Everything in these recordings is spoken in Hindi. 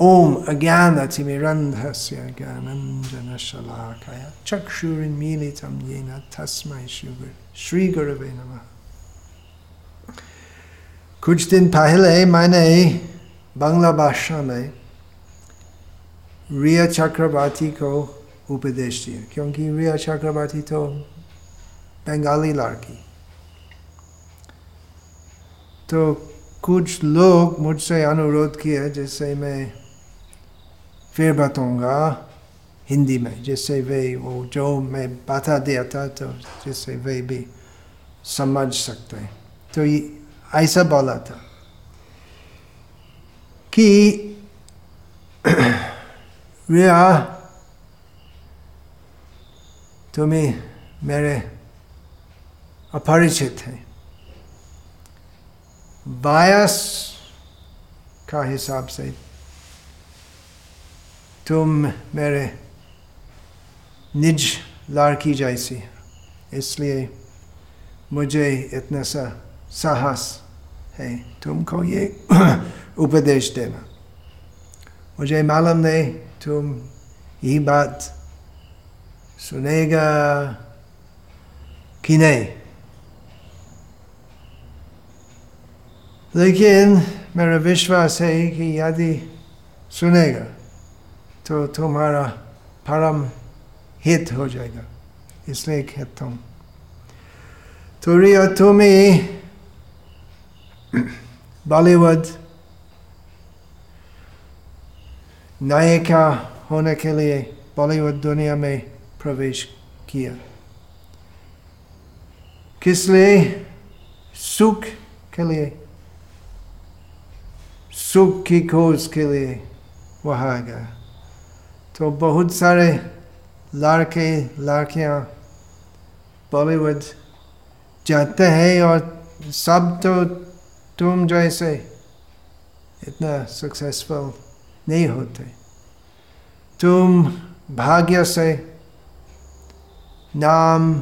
ओम अज्ञानतिमिरन्धस्य ज्ञानञ्जनशलाकया चक्षुरुन्मीलितं येन तस्मै श्री श्रीगुरवे नमः कुछ दिन पहले मैंने बांग्ला भाषा में रिया चक्रवर्ती को उपदेश दिया क्योंकि रिया चक्रवर्ती तो बंगाली लड़की तो कुछ लोग मुझसे अनुरोध किए जैसे मैं फिर बताऊँगा हिंदी में, जिससे वे वो जो मैं बता दिया था तो जिससे वे भी समझ सकते हैं। तो ये ऐसा बोला था कि रिया तुम्हें मेरे अपरिचित हैं। बायस का हिसाब से तुम मेरे निज लड़की जैसी इसलिए मुझे इतना सा साहस है तुमको ये उपदेश देना मुझे मालूम नहीं तुम यही बात सुनेगा कि नहीं लेकिन मेरा विश्वास है कि यदि सुनेगा तो तुम्हारा परम हित हो जाएगा, इसलिए कहता हूँ। तो रिया तुम्हें, बॉलीवुड नायिका होने के लिए बॉलीवुड दुनिया में प्रवेश किया? किस लिए? सुख के लिए। सुख की खोज के लिए वहाँ गया तो बहुत सारे लड़के, लड़कियाँ बॉलीवुड जाते हैं और सब तो तुम जैसे इतना सक्सेसफुल नहीं होते। तुम भाग्य से नाम,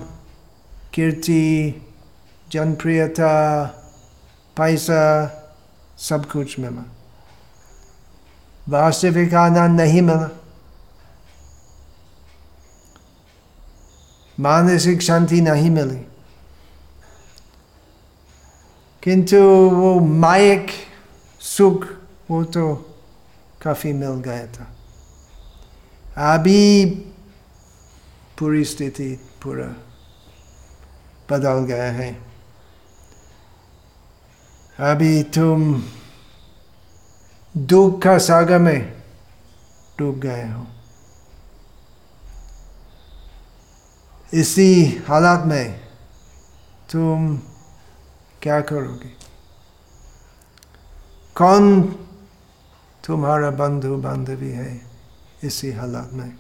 कीर्ति, जनप्रियता, पैसा, सब कुछ मिला। वास्तविक आनंद नहीं मिला। मानसिक शांति नहीं मिली। किंतु वो मायक सुख, वो तो काफ़ी मिल गया था। अभी पूरी स्थिति पूरा बदल गया है। अभी तुम दुख का सागर में डूब गए हो। इसी हालात में तुम क्या करोगे? कौन तुम्हारा बंधु बांधवी है इसी हालात में?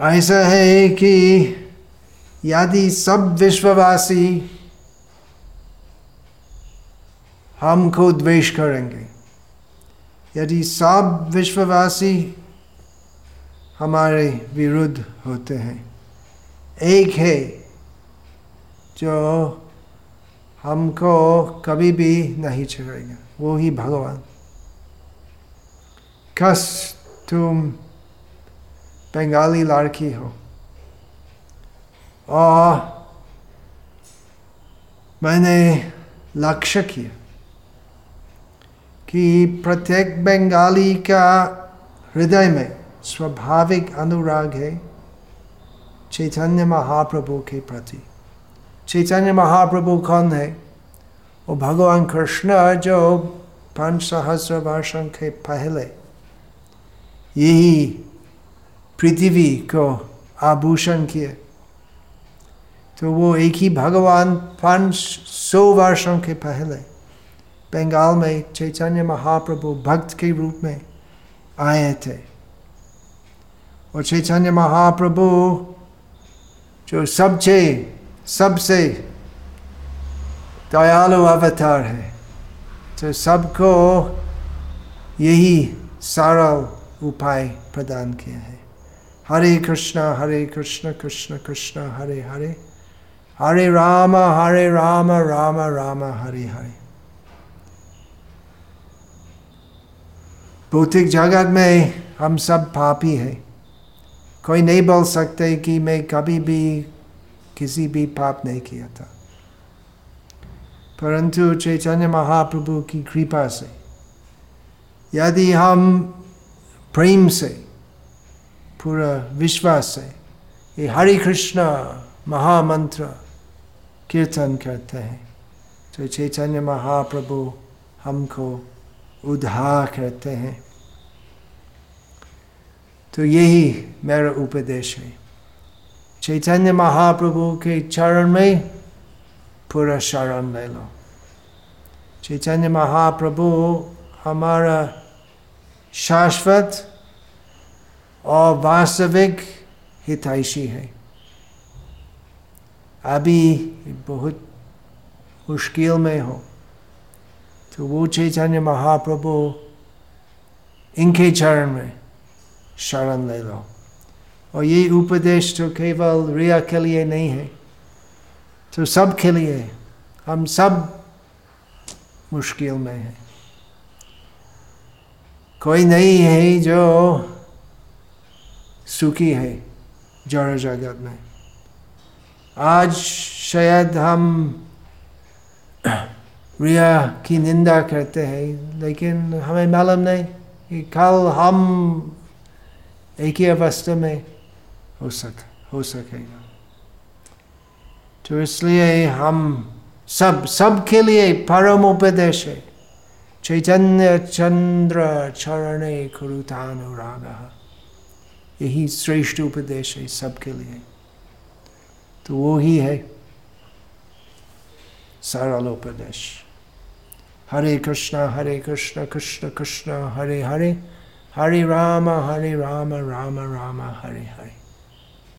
ऐसा है कि यदि सब विश्ववासी हमको द्वेष करेंगे। यदि सब विश्ववासी हमारे विरुद्ध होते हैं। एक है जो हमको कभी भी नहीं छोड़ेगा वो ही भगवान। कस तुम बंगाली लड़की हो, और मैंने लक्ष्य किया कि प्रत्येक बंगाली का हृदय में स्वाभाविक अनुराग है, चैतन्य महाप्रभु के प्रति। चैतन्य महाप्रभु कौन है? वो भगवान कृष्ण जो पाँच सहस्र वर्षों के पहले यही पृथ्वी को आभूषण किए। तो वो एक ही भगवान पाँच सौ वर्षों के पहले बंगाल में चैतन्य महाप्रभु भक्त के रूप में आए थे। और चैतन्य महाप्रभु जो सबसे सबसे दयालु अवतार है तो सबको यही सारा उपाय प्रदान किया है। हरे कृष्णा, हरे कृष्ण कृष्ण कृष्ण, हरे हरे। हरे राम हरे राम राम राम, हरे हरे। भौतिक जगत में हम सब पापी हैं। कोई नहीं बोल सकते कि मैं कभी भी किसी भी पाप नहीं किया था। परंतु चैतन्य महाप्रभु की कृपा से, यदि हम प्रेम से, पूरा विश्वास से ये हरे कृष्ण महामंत्र कीर्तन करते हैं तो चैतन्य महाप्रभु हमको उद्धार करते हैं। तो यही मेरा उपदेश है चैतन्य महाप्रभु के चरण में पूरा शरण ले लो चैतन्य महाप्रभु हमारा शाश्वत और वास्तविक हितैषी है अभी बहुत मुश्किल में हो तो वो चैतन्य महाप्रभु इनके चरण में शरण ले लो और ये उपदेश तो केवल रिया के लिए नहीं है तो सब के लिए, हम सब मुश्किल में हैं। कोई नहीं है जो सुखी है जड़ जगत में। आज शायद हम रिया की निंदा करते हैं, लेकिन हमें मालूम नहीं कि कल हम एक ही अवस्था में हो सक, हो सकेगा। तो इसलिए हम सब सब के लिए परम उपदेश है चैतन्य चंद्र चरणे कुरुतानुराग। यही श्रेष्ठ उपदेश है सबके लिए। तो वो ही है सरल उपदेश। हरे कृष्ण हरे कृष्ण कृष्ण कृष्ण, हरे हरे। हरे राम हरे राम राम राम, हरे हरे।